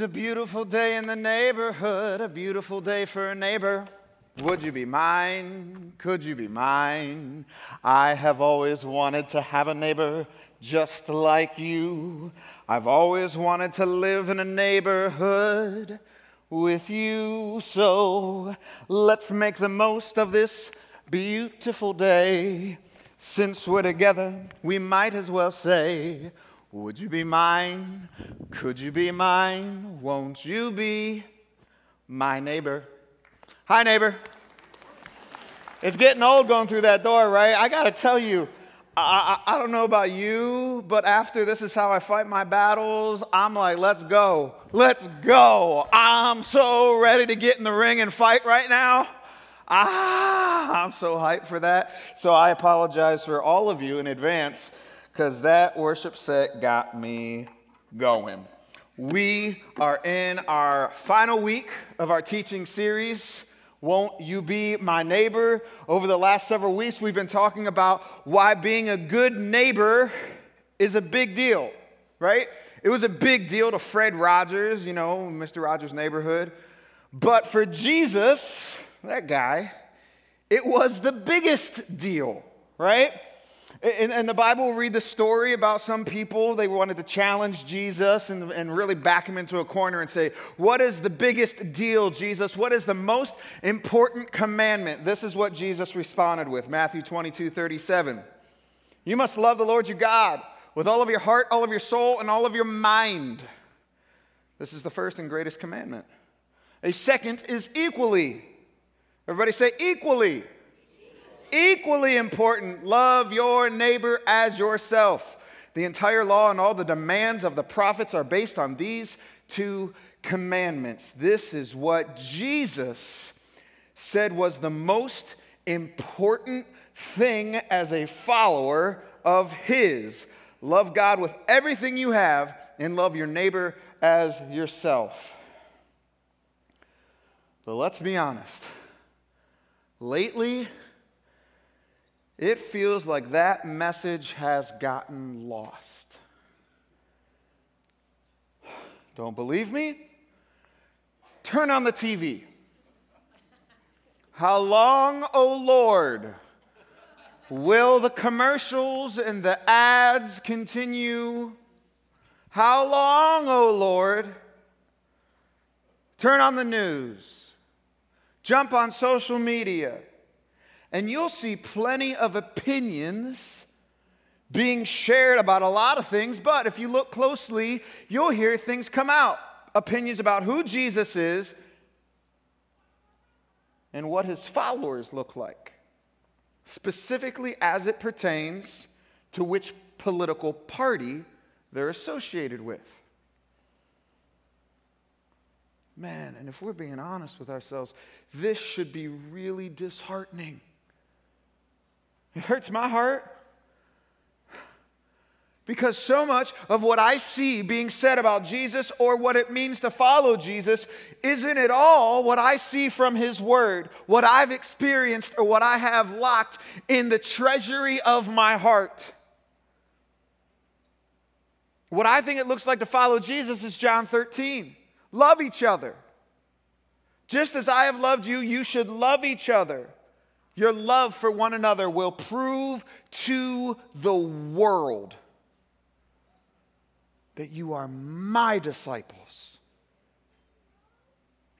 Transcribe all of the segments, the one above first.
It's a beautiful day in the neighborhood, a beautiful day for a neighbor. Would you be mine? Could you be mine? I have always wanted to have a neighbor just like you. I've always wanted to live in a neighborhood with you. So let's make the most of this beautiful day. Since we're together, we might as well say, Would you be mine? Could you be mine? Won't you be my neighbor? Hi, neighbor. It's getting old going through that door, right? I got to tell you, I, I, I, don't know about you, but after this is how I fight my battles, I'm like, let's go. Let's go. I'm so ready to get in the ring and fight right now. Ah, I'm so hyped for that. So I apologize for all of you in advance because that worship set got me going. We are in our final week of our teaching series. Won't you be my neighbor? Over the last several weeks, we've been talking about why being a good neighbor is a big deal, right? It was a big deal to Fred Rogers, you know, Mr. Rogers' neighborhood. But for Jesus, that guy, it was the biggest deal, right? In, the Bible, we read the story about some people. They wanted to challenge Jesus and, and really back him into a corner and say, What is the biggest deal, Jesus? What is the most important commandment? This is what Jesus responded with Matthew 22 37. You must love the Lord your God with all of your heart, all of your soul, and all of your mind. This is the first and greatest commandment. A second is equally Everybody say equally. Equally important, love your neighbor as yourself. The entire law and all the demands of the prophets are based on these two commandments. This is what Jesus said was the most important thing as a follower of His. Love God with everything you have and love your neighbor as yourself. But let's be honest. Lately, it feels like that message has gotten lost. Don't believe me? Turn on the TV. How long, O oh Lord, will the commercials and the ads continue? How long, O oh Lord? Turn on the news. Jump on social media, and you'll see plenty of opinions being shared about a lot of things. But if you look closely, you'll hear things come out opinions about who Jesus is and what his followers look like, specifically as it pertains to which political party they're associated with. Man, and if we're being honest with ourselves, this should be really disheartening. It hurts my heart. Because so much of what I see being said about Jesus or what it means to follow Jesus isn't at all what I see from His Word, what I've experienced or what I have locked in the treasury of my heart. What I think it looks like to follow Jesus is John 13. Love each other. Just as I have loved you, you should love each other. Your love for one another will prove to the world that you are my disciples.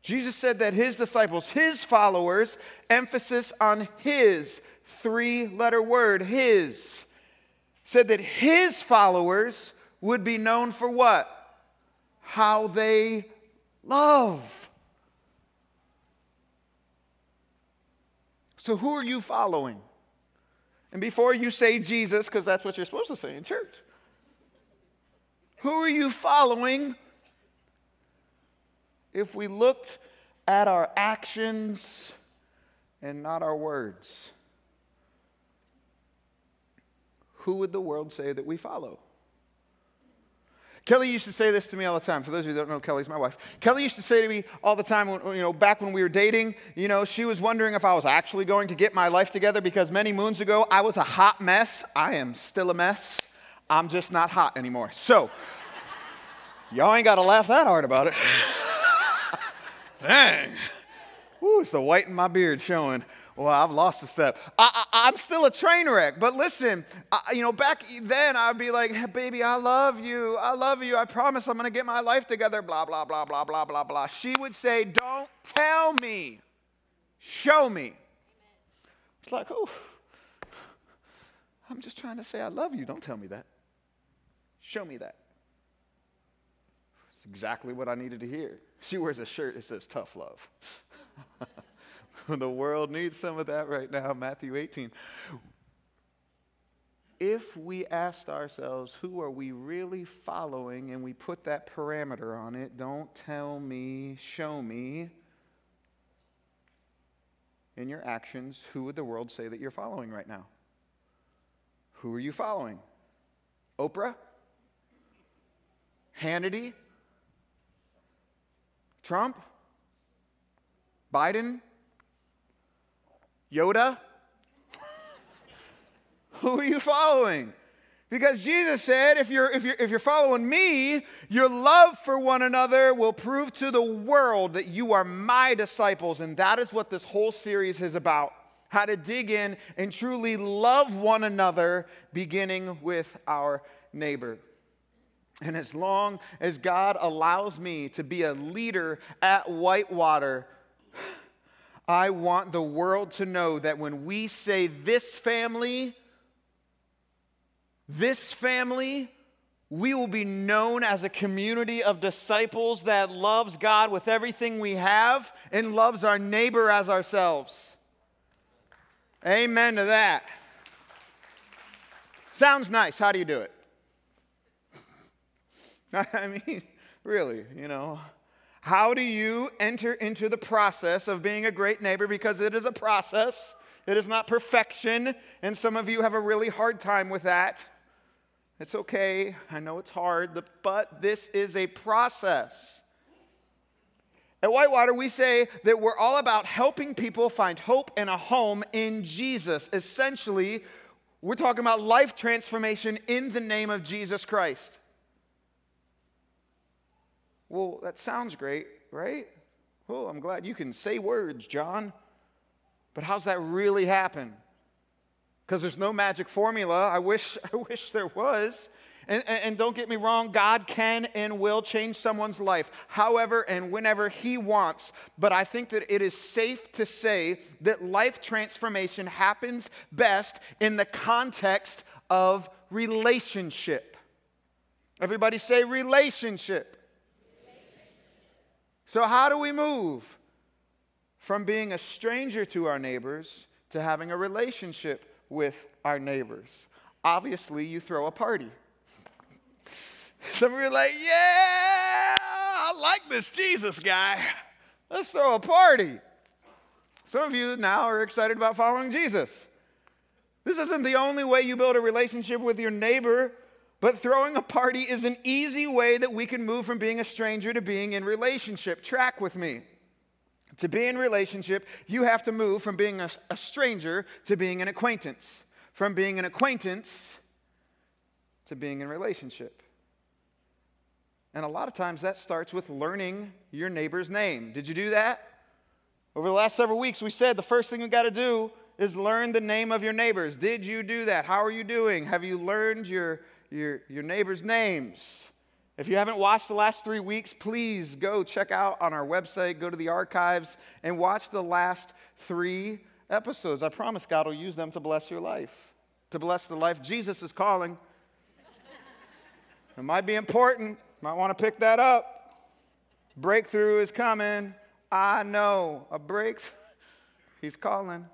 Jesus said that his disciples, his followers, emphasis on his, three letter word, his, said that his followers would be known for what? How they Love. So, who are you following? And before you say Jesus, because that's what you're supposed to say in church, who are you following? If we looked at our actions and not our words, who would the world say that we follow? Kelly used to say this to me all the time. For those of you that don't know, Kelly's my wife. Kelly used to say to me all the time, you know, back when we were dating, you know, she was wondering if I was actually going to get my life together because many moons ago I was a hot mess. I am still a mess. I'm just not hot anymore. So, Y'all ain't got to laugh that hard about it. Dang. Ooh, it's the white in my beard showing. Well, I've lost a step. I, am still a train wreck. But listen, I, you know, back then I'd be like, hey, baby, I love you. I love you. I promise I'm going to get my life together. Blah, blah, blah, blah, blah, blah, blah. She would say, don't tell me. Show me. It's like, oh, I'm just trying to say I love you. Don't tell me that. Show me that. It's exactly what I needed to hear. She wears a shirt that says tough love. the world needs some of that right now, Matthew 18. If we asked ourselves, who are we really following, and we put that parameter on it, don't tell me, show me, in your actions, who would the world say that you're following right now? Who are you following? Oprah? Hannity? Trump? Biden? Yoda? Who are you following? Because Jesus said, if you're, if, you're, if you're following me, your love for one another will prove to the world that you are my disciples. And that is what this whole series is about how to dig in and truly love one another, beginning with our neighbor. And as long as God allows me to be a leader at Whitewater, I want the world to know that when we say this family, this family, we will be known as a community of disciples that loves God with everything we have and loves our neighbor as ourselves. Amen to that. Sounds nice. How do you do it? I mean, really, you know. How do you enter into the process of being a great neighbor? Because it is a process, it is not perfection. And some of you have a really hard time with that. It's okay. I know it's hard, but this is a process. At Whitewater, we say that we're all about helping people find hope and a home in Jesus. Essentially, we're talking about life transformation in the name of Jesus Christ. Well, that sounds great, right? Oh, I'm glad you can say words, John. But how's that really happen? Because there's no magic formula. I wish, I wish there was. And, and, and, don't get me wrong, God can and will change someone's life however and whenever He wants. But I think that it is safe to say that life transformation happens best in the context of relationship. Everybody say relationship. So, how do we move from being a stranger to our neighbors to having a relationship with our neighbors? Obviously, you throw a party. Some of you are like, yeah, I like this Jesus guy. Let's throw a party. Some of you now are excited about following Jesus. This isn't the only way you build a relationship with your neighbor but throwing a party is an easy way that we can move from being a stranger to being in relationship. Track with me. To be in relationship, you have to move from being a, a stranger to being an acquaintance, from being an acquaintance to being in relationship. And a lot of times that starts with learning your neighbor's name. Did you do that? Over the last several weeks, we said the first thing we got to do is learn the name of your neighbors. Did you do that? How are you doing? Have you learned your your, your neighbors' names. If you haven't watched the last three weeks, please go check out on our website, go to the archives, and watch the last three episodes. I promise God will use them to bless your life, to bless the life Jesus is calling. it might be important, might want to pick that up. Breakthrough is coming. I know a breakthrough. He's calling.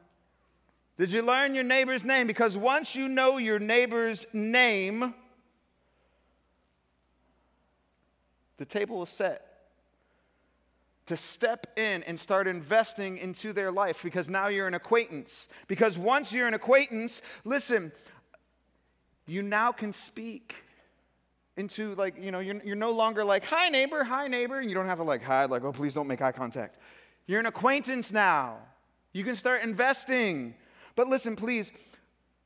Did you learn your neighbor's name? Because once you know your neighbor's name, The table is set to step in and start investing into their life because now you're an acquaintance. Because once you're an acquaintance, listen, you now can speak into like, you know, you're, you're no longer like, hi neighbor, hi neighbor. And you don't have to like hide, like, oh, please don't make eye contact. You're an acquaintance now. You can start investing. But listen, please,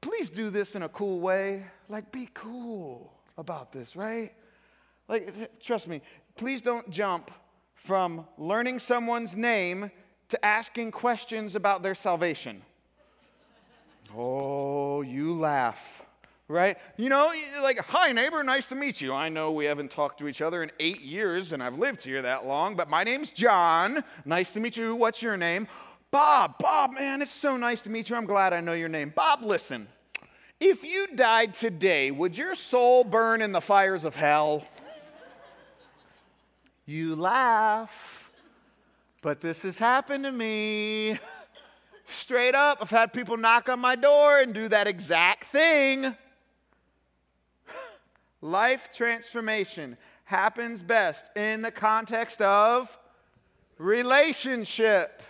please do this in a cool way. Like, be cool about this, right? Like, trust me, please don't jump from learning someone's name to asking questions about their salvation. Oh, you laugh, right? You know, like, hi, neighbor, nice to meet you. I know we haven't talked to each other in eight years and I've lived here that long, but my name's John. Nice to meet you. What's your name? Bob. Bob, man, it's so nice to meet you. I'm glad I know your name. Bob, listen. If you died today, would your soul burn in the fires of hell? You laugh, but this has happened to me. Straight up, I've had people knock on my door and do that exact thing. Life transformation happens best in the context of relationship.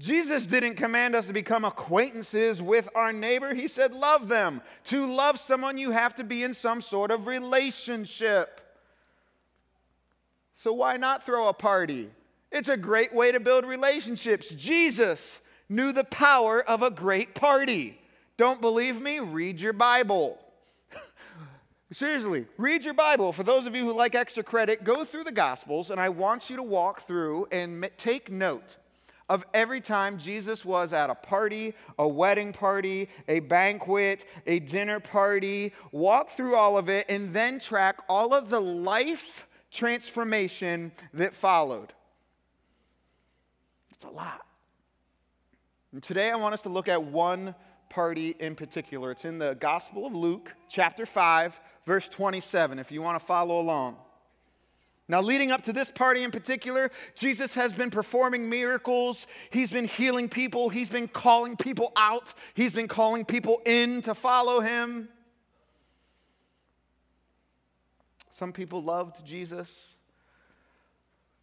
Jesus didn't command us to become acquaintances with our neighbor. He said, love them. To love someone, you have to be in some sort of relationship. So, why not throw a party? It's a great way to build relationships. Jesus knew the power of a great party. Don't believe me? Read your Bible. Seriously, read your Bible. For those of you who like extra credit, go through the Gospels, and I want you to walk through and take note of every time Jesus was at a party, a wedding party, a banquet, a dinner party. Walk through all of it and then track all of the life transformation that followed. It's a lot. And today I want us to look at one party in particular. It's in the Gospel of Luke, chapter 5, verse 27, if you want to follow along. Now, leading up to this party in particular, Jesus has been performing miracles. He's been healing people. He's been calling people out. He's been calling people in to follow him. Some people loved Jesus,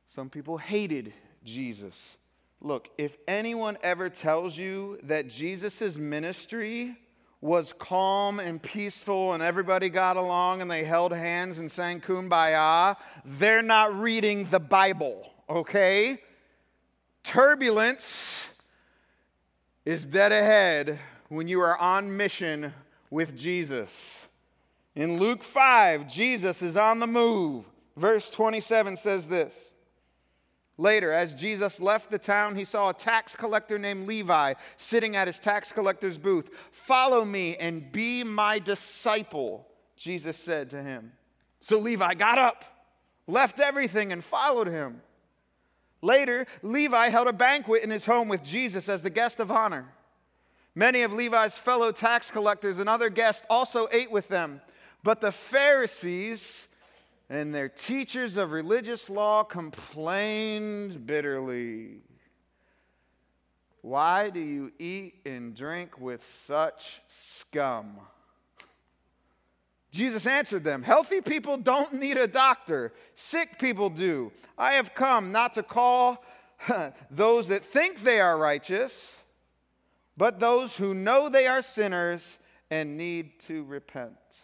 some people hated Jesus. Look, if anyone ever tells you that Jesus' ministry was calm and peaceful and everybody got along and they held hands and sang kumbaya, they're not reading the Bible, okay? Turbulence is dead ahead when you are on mission with Jesus. In Luke 5, Jesus is on the move. Verse 27 says this Later, as Jesus left the town, he saw a tax collector named Levi sitting at his tax collector's booth. Follow me and be my disciple, Jesus said to him. So Levi got up, left everything, and followed him. Later, Levi held a banquet in his home with Jesus as the guest of honor. Many of Levi's fellow tax collectors and other guests also ate with them. But the Pharisees and their teachers of religious law complained bitterly. Why do you eat and drink with such scum? Jesus answered them Healthy people don't need a doctor, sick people do. I have come not to call those that think they are righteous, but those who know they are sinners and need to repent.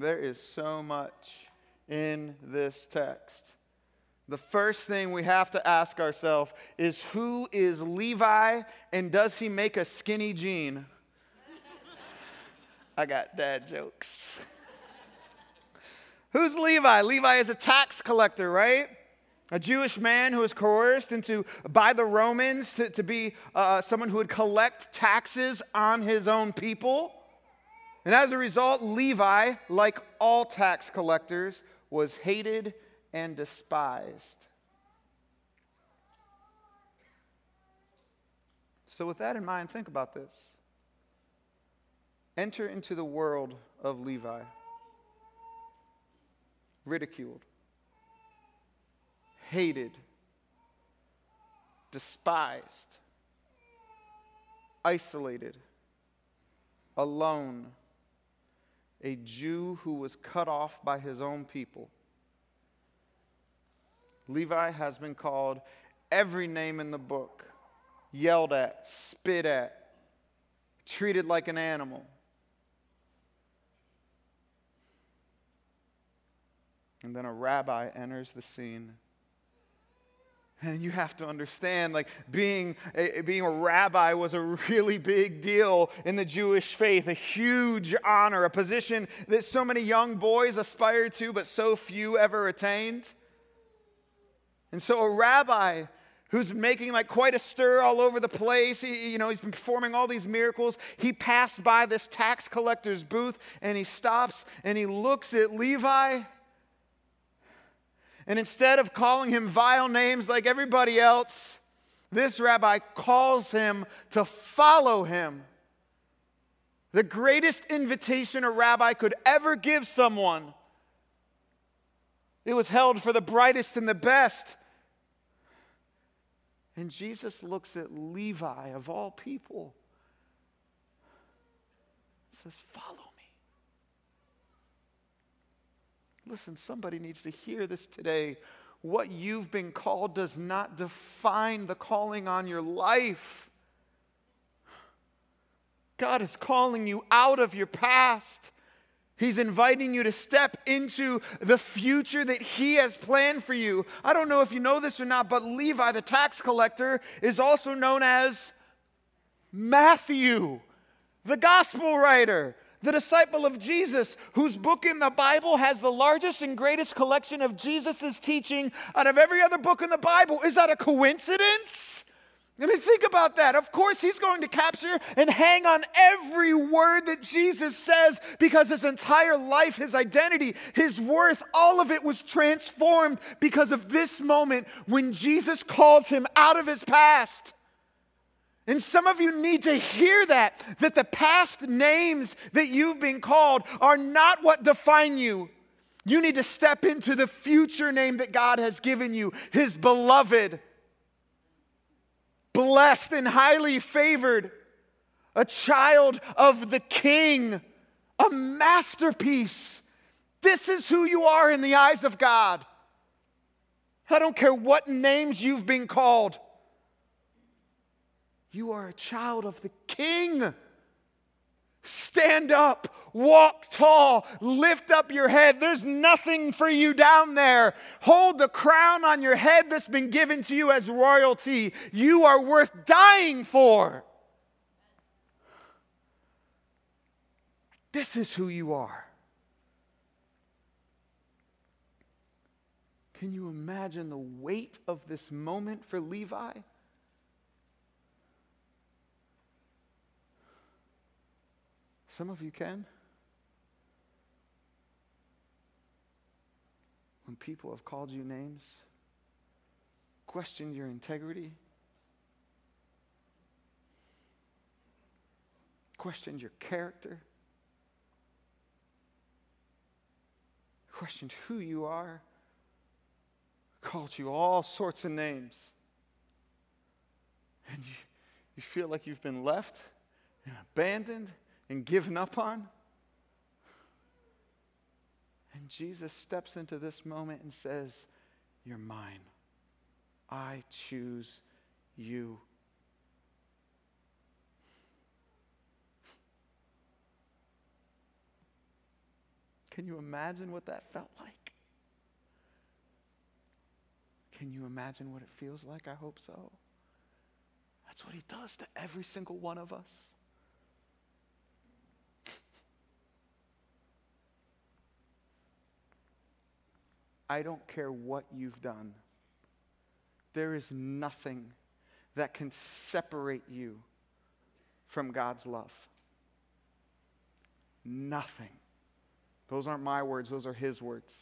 There is so much in this text. The first thing we have to ask ourselves is who is Levi and does he make a skinny jean? I got dad jokes. Who's Levi? Levi is a tax collector, right? A Jewish man who was coerced into by the Romans to, to be uh, someone who would collect taxes on his own people. And as a result, Levi, like all tax collectors, was hated and despised. So, with that in mind, think about this. Enter into the world of Levi, ridiculed, hated, despised, isolated, alone a Jew who was cut off by his own people. Levi has been called every name in the book, yelled at, spit at, treated like an animal. And then a rabbi enters the scene And you have to understand, like being a, being a rabbi was a really big deal in the Jewish faith, a huge honor, a position that so many young boys aspired to, but so few ever attained. And so a rabbi who's making like quite a stir all over the place. He, you know, he's been performing all these miracles. He passed by this tax collector's booth and he stops and he looks at Levi. And instead of calling him vile names like everybody else, this rabbi calls him to follow him. The greatest invitation a rabbi could ever give someone. It was held for the brightest and the best. And Jesus looks at Levi, of all people, says, Follow me. Listen, somebody needs to hear this today. What you've been called does not define the calling on your life. God is calling you out of your past He's inviting you to step into the future that He has planned for you. I don't know if you know this or not, but Levi, the tax collector, is also known as Matthew, the gospel writer, the disciple of Jesus, whose book in the Bible has the largest and greatest collection of Jesus' teaching out of every other book in the Bible. Is that a coincidence? I mean, think about that. Of course, he's going to capture and hang on every word that Jesus says because his entire life, his identity, his worth, all of it was transformed because of this moment when Jesus calls him out of his past. And some of you need to hear that, that the past names that you've been called are not what define you. You need to step into the future name that God has given you, his beloved blessed and highly favored, a child of the king, a masterpiece. This is who you are in the eyes of God. I don't care what names you've been called. You are a child of the king. Stand up, walk tall, lift up your head. There's nothing for you down there. Hold the crown on your head that's been given to you as royalty. You are worth dying for. This is who you are. Can you imagine the weight of this moment for Levi? Some of you can. When people have called you names, questioned your integrity, questioned your character, questioned who you are, called you all sorts of names, and you, you feel like you've been left and abandoned and given up on? And Jesus steps into this moment and says, You're mine. I choose you. Can you imagine what that felt like? Can you imagine what it feels like? I hope so. That's what he does to every single one of us. I don't care what you've done. There is nothing that can separate you from God's love. Nothing. Those aren't my words, those are His words.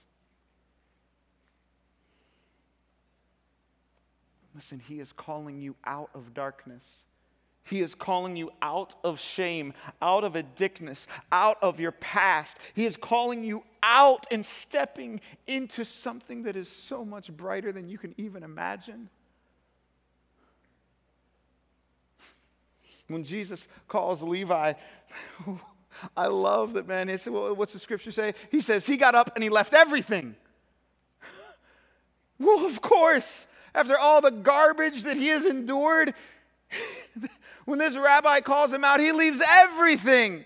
Listen, He is calling you out of darkness he is calling you out of shame, out of addictness, out of your past. He is calling you out and stepping into something that is so much brighter than you can even imagine. When Jesus calls Levi, I love that man. He said, well, what's the scripture say? He says, he got up and he left everything. well, of course. After all the garbage that he has endured, when this rabbi calls him out, he leaves everything.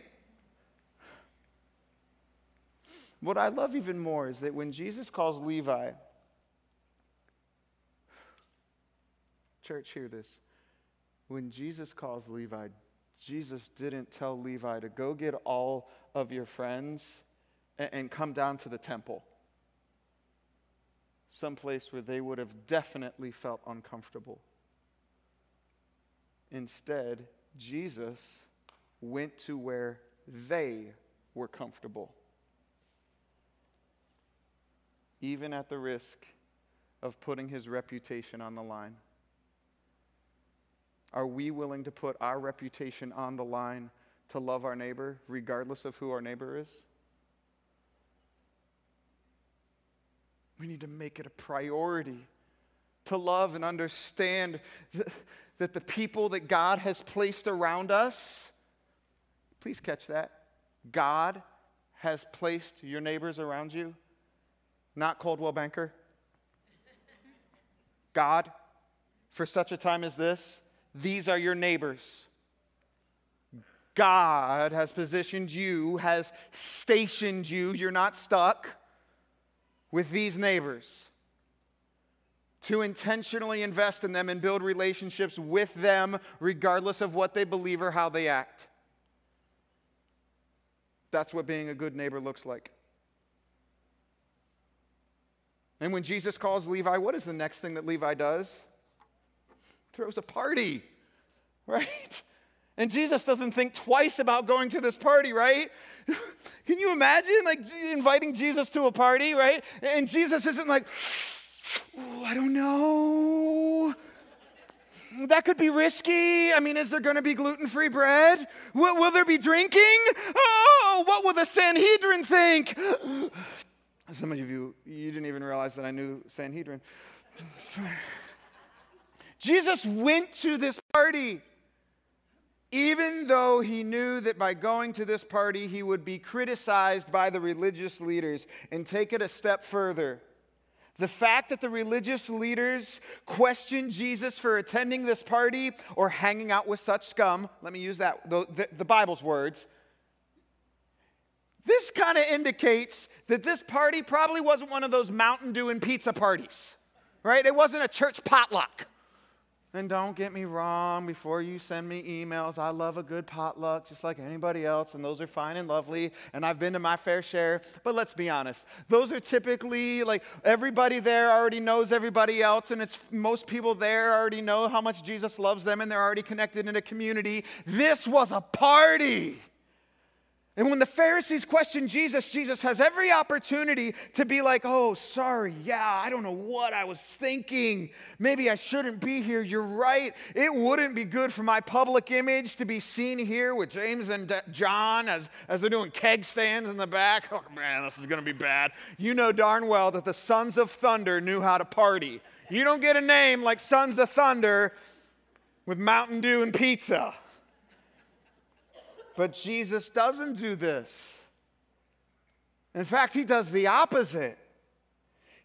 What I love even more is that when Jesus calls Levi, Church, hear this. When Jesus calls Levi, Jesus didn't tell Levi to go get all of your friends and, come down to the temple, someplace where they would have definitely felt uncomfortable. Instead, Jesus went to where they were comfortable, even at the risk of putting his reputation on the line. Are we willing to put our reputation on the line to love our neighbor, regardless of who our neighbor is? We need to make it a priority to love and understand that the people that God has placed around us, please catch that. God has placed your neighbors around you, not Coldwell Banker. God, for such a time as this, these are your neighbors. God has positioned you, has stationed you. You're not stuck with these neighbors. To intentionally invest in them and build relationships with them, regardless of what they believe or how they act. That's what being a good neighbor looks like. And when Jesus calls Levi, what is the next thing that Levi does? Throws a party, right? And Jesus doesn't think twice about going to this party, right? Can you imagine like inviting Jesus to a party, right? And Jesus isn't like, I don't know. That could be risky. I mean, is there going to be gluten free bread? Will, will, there be drinking? Oh, what will the Sanhedrin think? Some of you, you didn't even realize that I knew Sanhedrin. Jesus went to this party, even though he knew that by going to this party, he would be criticized by the religious leaders. And take it a step further. The fact that the religious leaders questioned Jesus for attending this party or hanging out with such scum, let me use that, the, the, the Bible's words, this kind of indicates that this party probably wasn't one of those Mountain Dew and pizza parties, right? It wasn't a church potluck. And don't get me wrong, before you send me emails, I love a good potluck just like anybody else, and those are fine and lovely, and I've been to my fair share. But let's be honest, those are typically like everybody there already knows everybody else, and it's most people there already know how much Jesus loves them, and they're already connected in a community. This was a party. And when the Pharisees question Jesus, Jesus has every opportunity to be like, oh, sorry, yeah, I don't know what I was thinking. Maybe I shouldn't be here. You're right. It wouldn't be good for my public image to be seen here with James and John as, as they're doing keg stands in the back. Oh, man, this is going to be bad. You know darn well that the Sons of Thunder knew how to party. You don't get a name like Sons of Thunder with Mountain Dew and pizza. But Jesus doesn't do this. In fact, he does the opposite.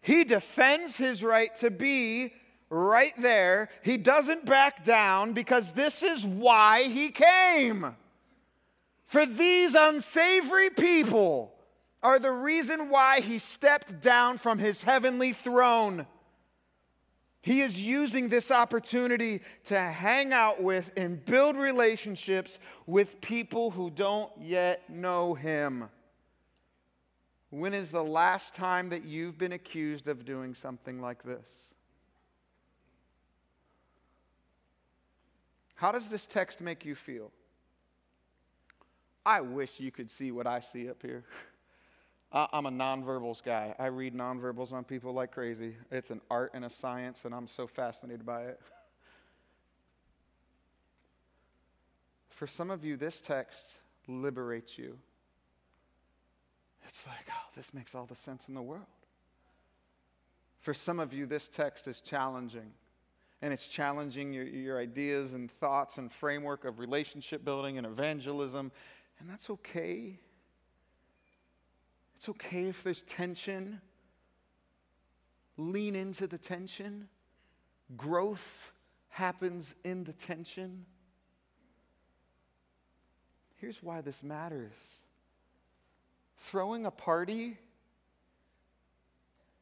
He defends his right to be right there. He doesn't back down because this is why he came. For these unsavory people are the reason why he stepped down from his heavenly throne. He is using this opportunity to hang out with and build relationships with people who don't yet know him. When is the last time that you've been accused of doing something like this? How does this text make you feel? I wish you could see what I see up here. I'm a nonverbals guy. I read nonverbals on people like crazy. It's an art and a science, and I'm so fascinated by it. For some of you, this text liberates you. It's like, oh, this makes all the sense in the world. For some of you, this text is challenging. And it's challenging your, your ideas and thoughts and framework of relationship building and evangelism. And that's okay. It's okay if there's tension. Lean into the tension. Growth happens in the tension. Here's why this matters throwing a party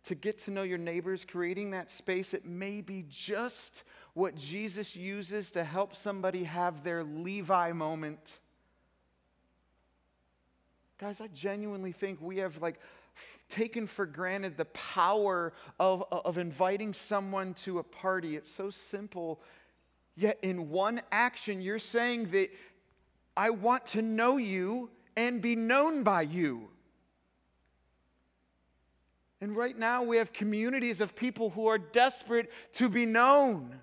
to get to know your neighbors, creating that space, it may be just what Jesus uses to help somebody have their Levi moment. Guys, I genuinely think we have like f- taken for granted the power of, of inviting someone to a party. It's so simple. Yet, in one action, you're saying that I want to know you and be known by you. And right now, we have communities of people who are desperate to be known.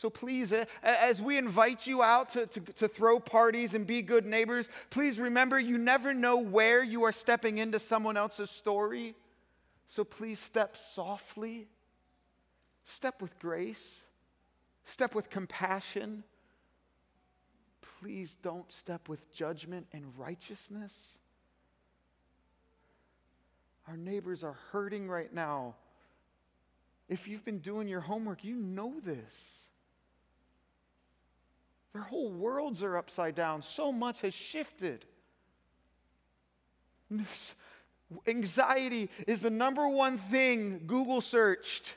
So please, eh, as we invite you out to, to, to, throw parties and be good neighbors, please remember you never know where you are stepping into someone else's story. So please step softly, step with grace, step with compassion. Please don't step with judgment and righteousness. Our neighbors are hurting right now. If you've been doing your homework, you know this. Their whole worlds are upside down. So much has shifted. Anxiety is the number one thing Google searched.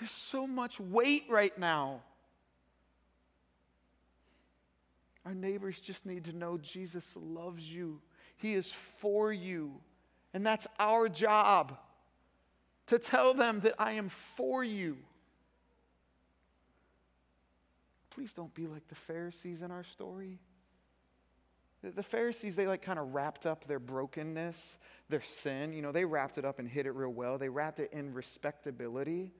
There's so much weight right now. Our neighbors just need to know Jesus loves you. He is for you. And that's our job to tell them that I am for you. Please don't be like the Pharisees in our story. The Pharisees, they like kind of wrapped up their brokenness, their sin. You know, they wrapped it up and hid it real well. They wrapped it in respectability.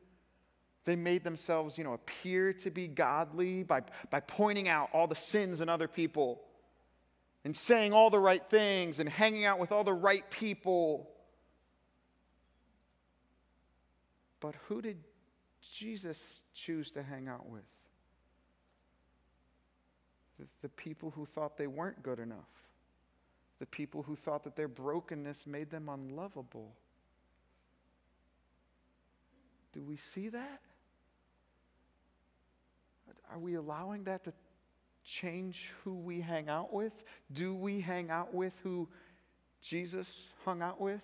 They made themselves, you know, appear to be godly by, by pointing out all the sins in other people and saying all the right things and hanging out with all the right people. But who did Jesus choose to hang out with? The, people who thought they weren't good enough, the people who thought that their brokenness made them unlovable. Do we see that? Are we allowing that to change who we hang out with? Do we hang out with who Jesus hung out with?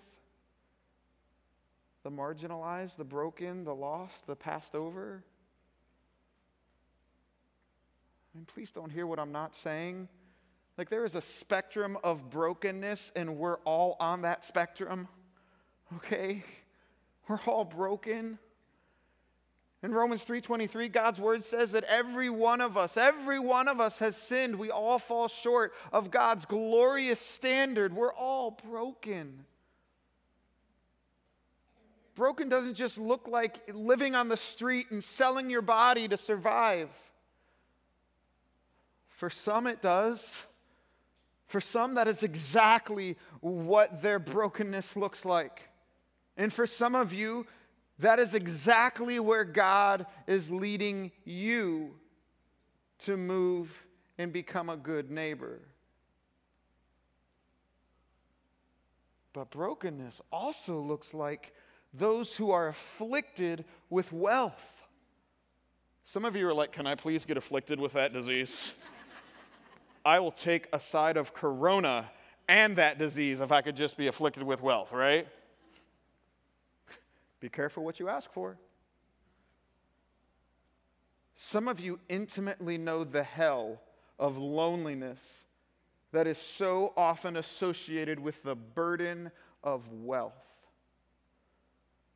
The marginalized, the broken, the lost, the passed over? I mean, please don't hear what I'm not saying. Like, there is a spectrum of brokenness, and we're all on that spectrum, okay? We're all broken. In Romans 3:23, God's word says that every one of us, every one of us has sinned. We all fall short of God's glorious standard. We're all broken. Broken doesn't just look like living on the street and selling your body to survive. For some, it does. For some, that is exactly what their brokenness looks like. And for some of you, that is exactly where God is leading you to move and become a good neighbor. But brokenness also looks like those who are afflicted with wealth. Some of you are like, Can I please get afflicted with that disease? I will take a side of corona and that disease if I could just be afflicted with wealth, right? Be careful what you ask for. Some of you intimately know the hell of loneliness that is so often associated with the burden of wealth.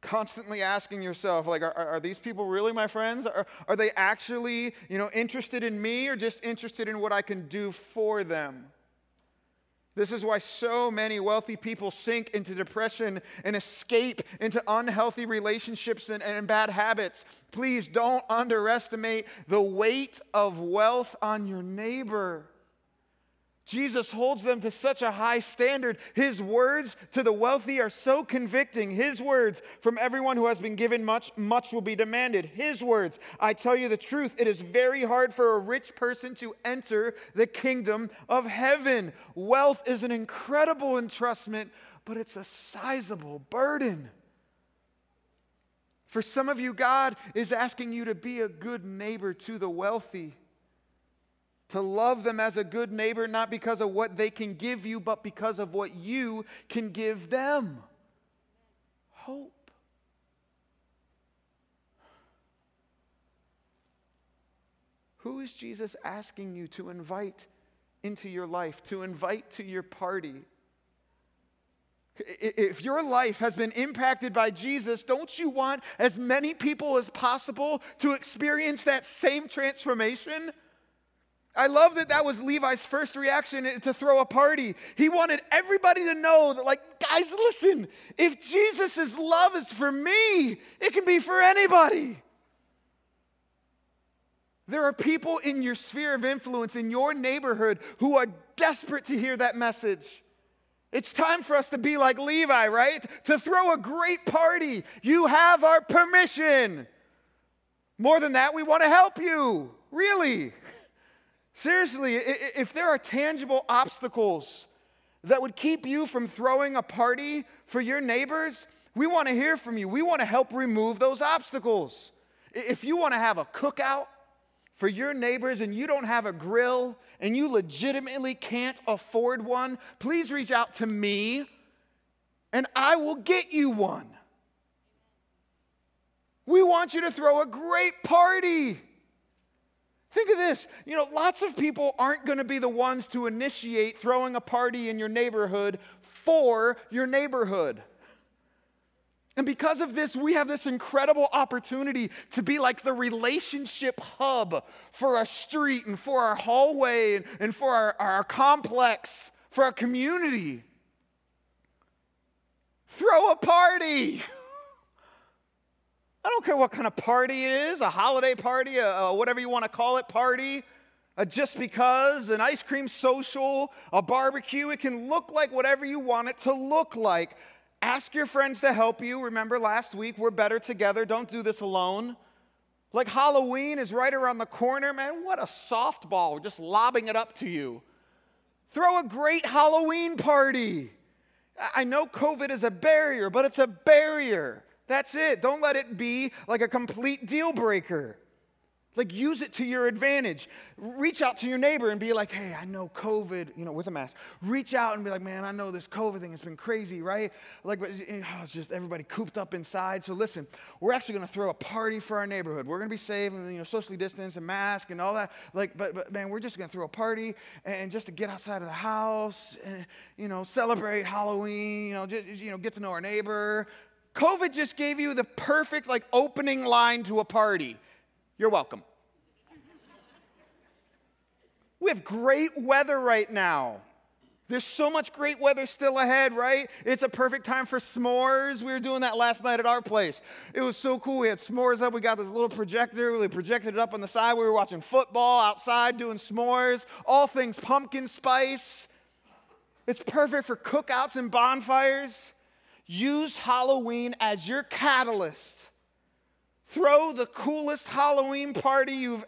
Constantly asking yourself, like, are, are these people really my friends? Are, are they actually, you know, interested in me or just interested in what I can do for them? This is why so many wealthy people sink into depression and escape into unhealthy relationships and, and, bad habits. Please don't underestimate the weight of wealth on your neighbor. Jesus holds them to such a high standard. His words to the wealthy are so convicting. His words, from everyone who has been given much, much will be demanded. His words, I tell you the truth, it is very hard for a rich person to enter the kingdom of heaven. Wealth is an incredible entrustment, but it's a sizable burden. For some of you, God is asking you to be a good neighbor to the wealthy. To love them as a good neighbor, not because of what they can give you, but because of what you can give them. Hope. Who is Jesus asking you to invite into your life, to invite to your party? If your life has been impacted by Jesus, don't you want as many people as possible to experience that same transformation? I love that that was Levi's first reaction to throw a party. He wanted everybody to know that, like, guys, listen, if Jesus' love is for me, it can be for anybody. There are people in your sphere of influence, in your neighborhood, who are desperate to hear that message. It's time for us to be like Levi, right? To throw a great party. You have our permission. More than that, we want to help you. Really. Seriously, if there are tangible obstacles that would keep you from throwing a party for your neighbors, we want to hear from you. We want to help remove those obstacles. If you want to have a cookout, for your neighbors and you don't have a grill and you legitimately can't afford one, please reach out to me and I will get you one. We want you to throw a great party. Think of this. You know, lots of people aren't going to be the ones to initiate throwing a party in your neighborhood for your neighborhood. And because of this, we have this incredible opportunity to be like the relationship hub for our street and for our hallway and, and for our, our complex, for our community. Throw a party. I don't care what kind of party it is a holiday party, a, a whatever you want to call it, party. A just because, an ice cream social, a barbecue, it can look like whatever you want it to look like. Ask your friends to help you. Remember last week, we're better together. Don't do this alone. Like Halloween is right around the corner, man. What a softball. We're just lobbing it up to you. Throw a great Halloween party. I know COVID is a barrier, but it's a barrier. That's it. Don't let it be like a complete deal breaker. Like, use it to your advantage. Reach out to your neighbor and be like, hey, I know COVID, you know, with a mask. Reach out and be like, man, I know this COVID thing has been crazy, right? Like, it's just everybody cooped up inside. So, listen, we're actually to throw a party for our neighborhood. We're to be safe and, you know, socially distanced and mask and all that. Like, but, but man, we're just to throw a party and just to get outside of the house and, you know, celebrate Halloween, you know, just, you know, get to know our neighbor. COVID just gave you the perfect, like, opening line to a party. You're welcome. we have great weather right now. There's so much great weather still ahead, right? It's a perfect time for s'mores. We were doing that last night at our place. It was so cool. We had s'mores up. We got this little projector. We projected it up on the side. We were watching football outside doing s'mores, all things pumpkin spice. It's perfect for cookouts and bonfires. Use Halloween as your catalyst Throw the coolest Halloween party you've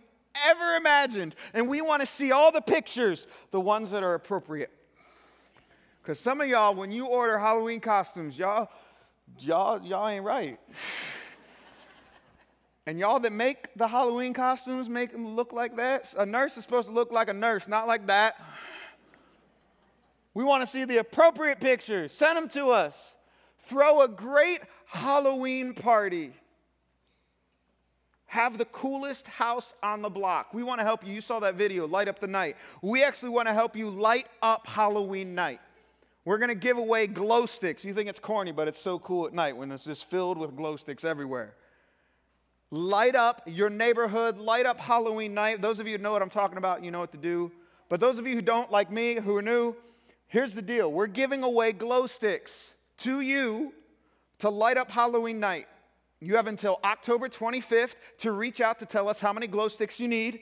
ever imagined. And we want to see all the pictures, the ones that are appropriate. Because some of y'all, when you order Halloween costumes, y'all, y'all, y'all ain't right. and y'all that make the Halloween costumes make them look like that. A nurse is supposed to look like a nurse, not like that. We want to see the appropriate pictures. Send them to us. Throw a great Halloween party have the coolest house on the block. We want to help you. You saw that video, Light Up the Night. We actually want to help you light up Halloween night. We're going to give away glow sticks. You think it's corny, but it's so cool at night when it's just filled with glow sticks everywhere. Light up your neighborhood, light up Halloween night. Those of you who know what I'm talking about, you know what to do. But those of you who don't, like me, who are new, here's the deal we're giving away glow sticks to you to light up Halloween night. You have until October 25th to reach out to tell us how many glow sticks you need.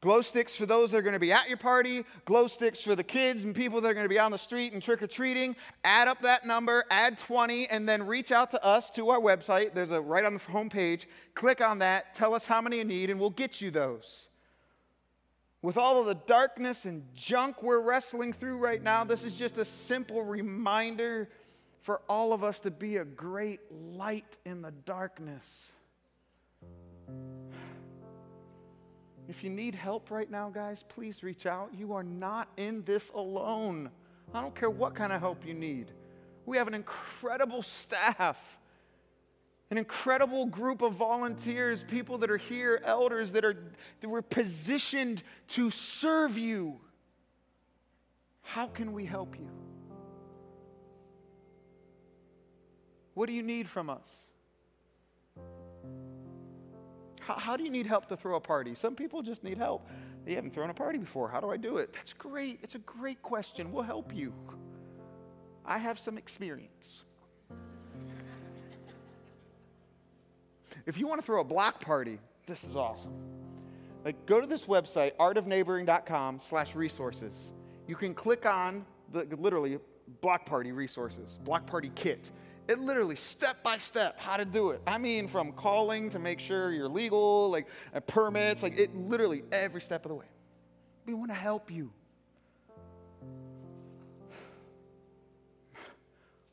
Glow sticks for those that are going to be at your party, glow sticks for the kids and people that are going to be on the street and trick or treating. Add up that number, add 20, and then reach out to us to our website. There's a right on the home page. Click on that, tell us how many you need, and we'll get you those. With all of the darkness and junk we're wrestling through right now, this is just a simple reminder for all of us to be a great light in the darkness. If you need help right now, guys, please reach out. You are not in this alone. I don't care what kind of help you need. We have an incredible staff, an incredible group of volunteers, people that are here, elders that are that were positioned to serve you. How can we help you? What do you need from us? How, how, do you need help to throw a party? Some people just need help. You haven't thrown a party before. How do I do it? That's great. It's a great question. We'll help you. I have some experience. if you want to throw a block party, this is awesome. Like, go to this website, artofneighboring.com slash resources. You can click on the literally block party resources, block party kit. It literally step by step how to do it. I mean, from calling to make sure you're legal, like uh, permits, like it literally every step of the way. We want to help you.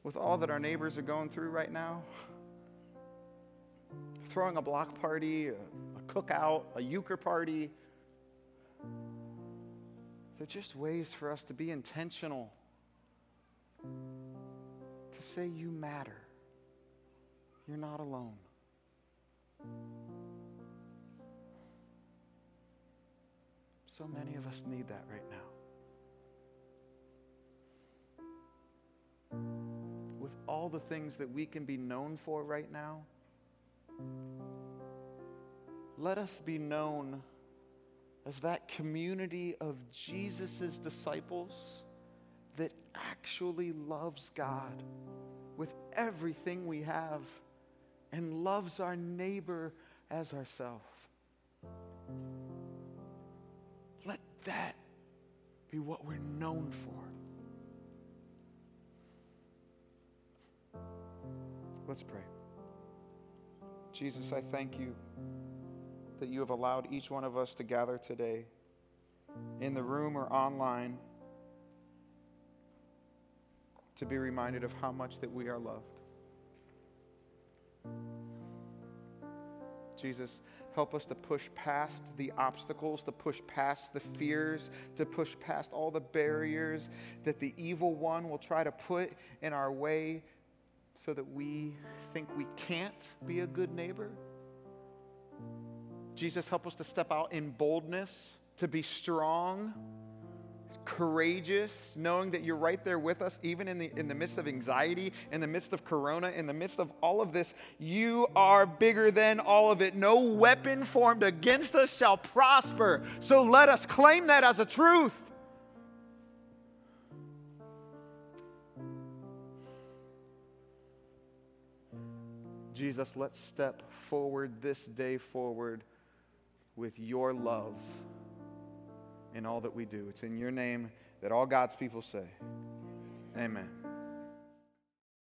With all that our neighbors are going through right now, throwing a block party, a, a cookout, a euchre party, they're just ways for us to be intentional say you matter. You're not alone. So many of us need that right now. With all the things that we can be known for right now, let us be known as that community of Jesus' disciples actually loves God with everything we have and loves our neighbor as ourselves. Let that be what we're known for. Let's pray. Jesus, I thank you that you have allowed each one of us to gather today in the room or online to be reminded of how much that we are loved. Jesus, help us to push past the obstacles, to push past the fears, to push past all the barriers that the evil one will try to put in our way so that we think we can't be a good neighbor. Jesus, help us to step out in boldness, to be strong courageous, knowing that you're right there with us, even in the, in the midst of anxiety, in the midst of corona, in the midst of all of this. You are bigger than all of it. No weapon formed against us shall prosper. So let us claim that as a truth. Jesus, let's step forward this day forward with your love in all that we do. It's in your name that all God's people say, Amen.